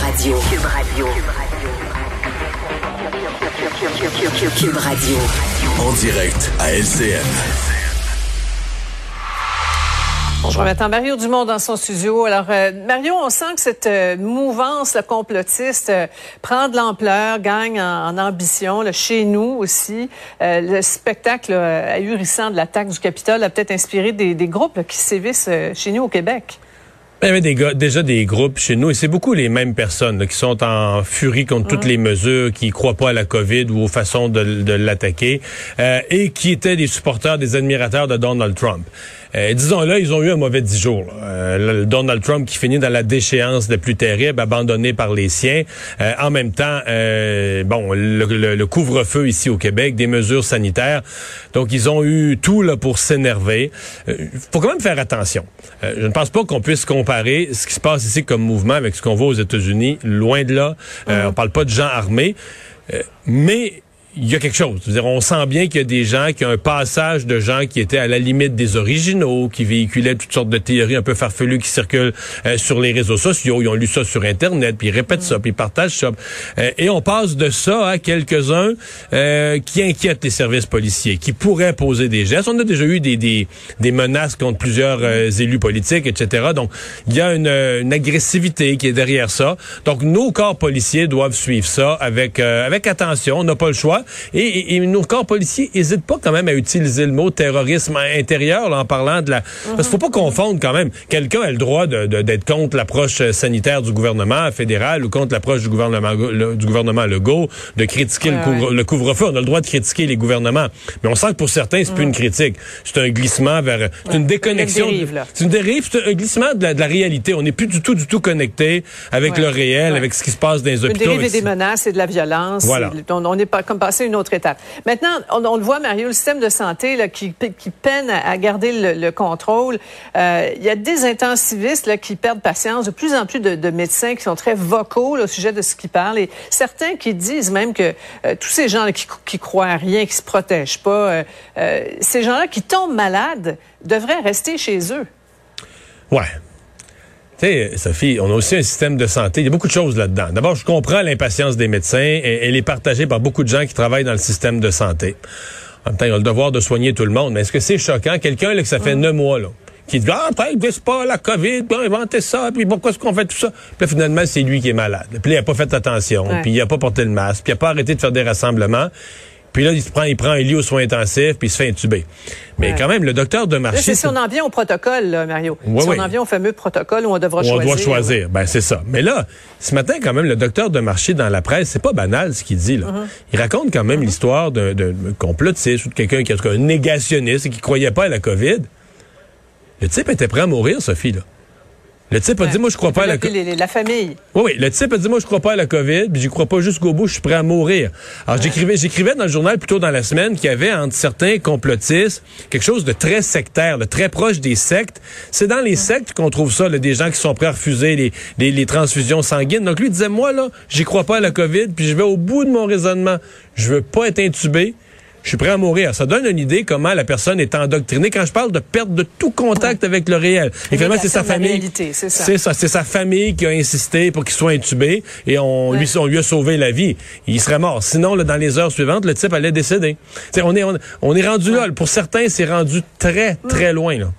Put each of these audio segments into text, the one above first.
Radio. Cube Radio. Cube Radio. En direct à LCN. Bon, je remets Mario Dumont dans son studio. Alors, euh, Mario, on sent que cette euh, mouvance là, complotiste euh, prend de l'ampleur, gagne en, en ambition. Là, chez nous aussi, Euh, le spectacle là, ahurissant de l'attaque du Capitole a peut-être inspiré des, des groupes là, qui sévissent euh, chez nous au Québec. Il y avait des gars, déjà des groupes chez nous, et c'est beaucoup les mêmes personnes là, qui sont en furie contre toutes les mesures, qui croient pas à la COVID ou aux façons de, de l'attaquer, euh, et qui étaient des supporters, des admirateurs de Donald Trump. Euh, Disons-le, ils ont eu un mauvais dix jours. Euh, le Donald Trump qui finit dans la déchéance la plus terrible, abandonné par les siens. Euh, en même temps, euh, bon, le, le- le couvre-feu ici au Québec, des mesures sanitaires. Donc, ils ont eu tout là pour s'énerver. Euh, faut quand même faire attention. Euh, je ne pense pas qu'on puisse comparer ce qui se passe ici comme mouvement avec ce qu'on voit aux États-Unis. Loin de là. Euh, On parle pas de gens armés. Euh, mais il y a quelque chose. Dire, on sent bien qu'il y a des gens, qui ont un passage de gens qui étaient à la limite des originaux, qui véhiculaient toutes sortes de théories un peu farfelues qui circulent euh, sur les réseaux sociaux. Ils ont lu ça sur Internet, puis ils répètent ça, puis ils partagent ça. Euh, et on passe de ça à quelques-uns euh, qui inquiètent les services policiers, qui pourraient poser des gestes. On a déjà eu des, des, des menaces contre plusieurs euh, élus politiques, etc. Donc, il y a une, une agressivité qui est derrière ça. Donc, nos corps policiers doivent suivre ça avec, euh, avec attention. On n'a pas le choix. Et, et- et nos corps policiers n'hésitent pas quand même à utiliser le mot terrorisme intérieur là, en parlant de la... Parce qu'il faut pas confondre quand même. Quelqu'un a le droit d'être contre l'approche euh, sanitaire du gouvernement fédéral ou contre l'approche du gouvernement le- du gouvernement Legault, de critiquer le Ouais, couvre-feu. On a le droit de critiquer les gouvernements. Mais on sent que pour certains, c'est plus une critique. C'est un glissement vers... C'est une déconnexion. Une dérive, là. C'est une dérive, c'est un glissement de la, de la réalité. On n'est plus du tout, du tout connecté avec Ouais. le réel, avec ce qui se passe dans les Une hôpitaux. dérive et des menaces et de la violence. Voilà. On, on est pas comme passé à une autre étape. Maintenant, on, le voit, Mario, le système de santé qui, peine à, garder le, le contrôle. Euh, Il y a des intensivistes là, qui perdent patience, de plus en plus de, de médecins qui sont très vocaux au sujet de ce qu'ils parlent, et certains qui disent même que euh, tous ces gens qui, qui croient à rien, qui se protègent pas, euh, ces gens-là qui tombent malades devraient rester chez eux. Ouais. Tu sais, Sophie, on a aussi un système de santé. Il y a beaucoup de choses là-dedans. D'abord, je comprends l'impatience des médecins et elle est partagée par beaucoup de gens qui travaillent dans le système de santé. En même temps, ils ont le devoir de soigner tout le monde. Mais est-ce que c'est choquant? Quelqu'un là, que ça fait neuf mois, là, qui dit, ah, peut-être, pas la COVID, puis on a inventé ça, puis pourquoi est-ce qu'on fait tout ça? Puis là, finalement, c'est lui qui est malade. Puis là, il a pas fait attention, Ouais. puis il a pas porté le masque, puis il a pas arrêté de faire des rassemblements. Puis là, il se prend, il prend un lit aux soins intensifs, puis il se fait intuber. Mais Ouais. quand même, le docteur de marché... c'est si on en vient au protocole, là, Mario. Ouais, si ouais. on en vient au fameux protocole où on devra on choisir. doit choisir. Ben, c'est ça. Mais là, ce matin, quand même, le docteur de marché dans la presse, c'est pas banal ce qu'il dit, là. Uh-huh. Il raconte quand même l'histoire d'un d'un complotiste ou de quelqu'un qui est un négationniste et qui croyait pas à la COVID. Le type était prêt à mourir, Sophie, là. Le type a dit, moi, je crois pas à la COVID. La famille. Oui, oui. Le type a dit, moi, je crois pas à la COVID, puis j'y crois pas jusqu'au bout, je suis prêt à mourir. Alors, j'écrivais, j'écrivais dans le journal plus tôt dans la semaine qu'il y avait entre certains complotistes quelque chose de très sectaire, de très proche des sectes. C'est dans les sectes qu'on trouve ça, là, des gens qui sont prêts à refuser les, les, les transfusions sanguines. Donc, lui disait, moi, là, j'y crois pas à la COVID, puis je vais au bout de mon raisonnement. Je veux pas être intubé. Je suis prêt à mourir. Ça donne une idée comment la personne est endoctrinée. Quand je parle de perte de tout contact avec le réel, et finalement, c'est sa famille. c'est ça. C'est sa famille qui a insisté pour qu'il soit intubé et on, lui, on lui a sauvé la vie. Il serait mort. Sinon, là, dans les heures suivantes, le type allait décéder. T'sais, on est, on, on est rendu là. Pour certains, c'est rendu très, très loin. Là.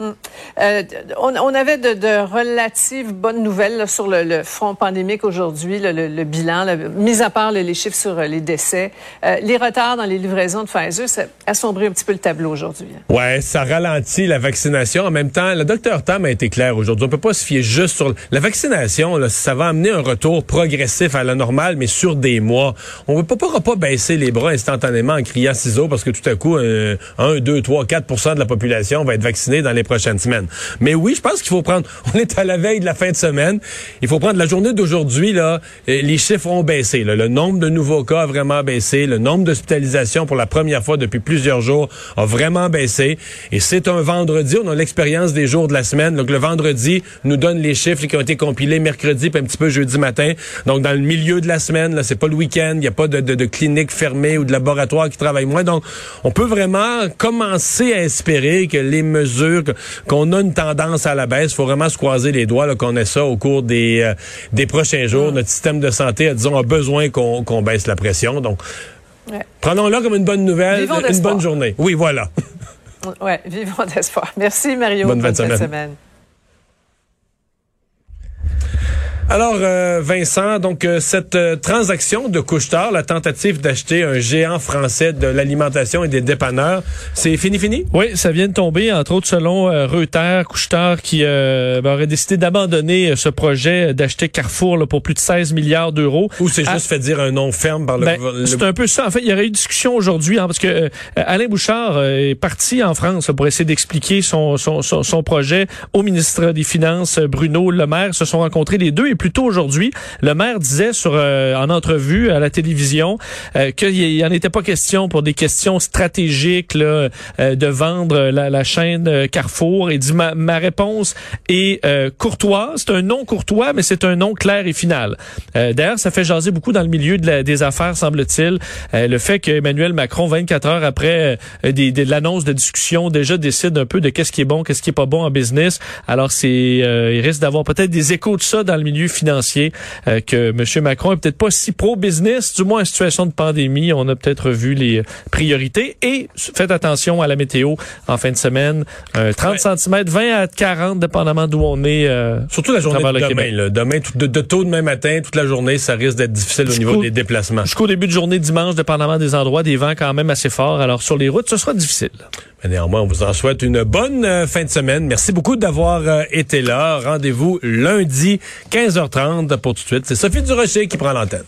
Euh, on, avait de, relatives bonnes nouvelles sur le, front pandémique aujourd'hui, le, bilan, mis à part les chiffres sur euh, les décès. Euh, les retards dans les livraisons de Pfizer, ça assombrit un petit peu le tableau aujourd'hui. hein. Ouais, ça ralentit la vaccination. En même temps, le docteur Tam a été clair aujourd'hui. On peut pas se fier juste sur la vaccination. Ça va amener un retour progressif à la normale, mais sur des mois. On ne pourra pas baisser les bras instantanément en criant ciseaux parce que tout à coup, euh, 1, 2, 3, 4% de la population va être vaccinée dans les prochaines semaines. Mais oui, je pense qu'il faut prendre, on est à la veille de la fin de semaine, il faut prendre la journée d'aujourd'hui, là, les chiffres ont baissé. Le nombre de nouveaux cas a vraiment baissé, le nombre d'hospitalisations pour la première fois depuis plusieurs jours a vraiment baissé. Et c'est un vendredi, on a l'expérience des jours de la semaine. Donc le vendredi nous donne les chiffres qui ont été compilés mercredi puis un petit peu jeudi matin. Donc dans le milieu de la semaine, là, c'est pas le week-end, il n'y a pas de, de, de clinique fermée ou de laboratoire qui travaille moins. Donc on peut vraiment commencer à espérer que les mesures, qu'on a une tendance à la baisse, il faut vraiment se croiser les doigts qu'on ait ça au cours des, euh, des prochains jours. Notre système de santé, disons, a besoin qu'on baisse la pression. Donc, prenons-le comme une bonne nouvelle, une bonne journée. Oui, voilà. oui, vivons d'espoir. Merci, Mario. Bonne, bonne semaine. semaine. Alors, euh, Vincent, donc euh, cette euh, transaction de Couchetard, la tentative d'acheter un géant français de l'alimentation et des dépanneurs, c'est fini fini? Oui, ça vient de tomber, entre autres selon Reuters, Couchetard qui ben, aurait décidé d'abandonner ce projet d'acheter Carrefour là, pour plus de 16 milliards d'euros. Ou c'est juste fait dire un nom ferme par le... Ben, c'est un peu ça. En fait, il y aurait eu discussion aujourd'hui, hein, parce que Alain Bouchard est parti en France pour essayer d'expliquer son, son, son, son, projet au ministre des Finances, Bruno Le Maire. Se sont rencontrés les deux plus tôt aujourd'hui, le maire disait sur euh, en entrevue à la télévision euh, qu'il en était pas question pour des questions stratégiques euh, de vendre la, chaîne Carrefour. Et dit ma, réponse est courtoise. C'est un nom courtois, mais c'est un nom clair et final. D'ailleurs, ça fait jaser beaucoup dans le milieu des affaires, semble-t-il, le fait qu'Emmanuel Macron, 24 heures après l'annonce de discussion, déjà décide un peu de qu'est-ce qui est bon, qu'est-ce qui est pas bon en business. Alors, c'est il risque d'avoir peut-être des échos de ça dans le milieu financier euh, que M. Macron est peut-être pas si pro-business, du moins en situation de pandémie. On a peut-être vu les priorités. Et faites attention à la météo en fin de semaine. 30 cm, 20 à 40, dépendamment d'où on est. Euh, Surtout la journée de demain. Demain, de, de, tôt demain matin, toute la journée, ça risque d'être difficile au niveau des déplacements. Jusqu'au début de journée dimanche, dépendamment des endroits, des vents quand même assez forts. Alors sur les routes, ce sera difficile. Mais néanmoins, on vous en souhaite une bonne euh, fin de semaine. Merci beaucoup d'avoir été là. Rendez-vous lundi, 15h30 pour tout de suite. C'est Sophie Durocher qui prend l'antenne.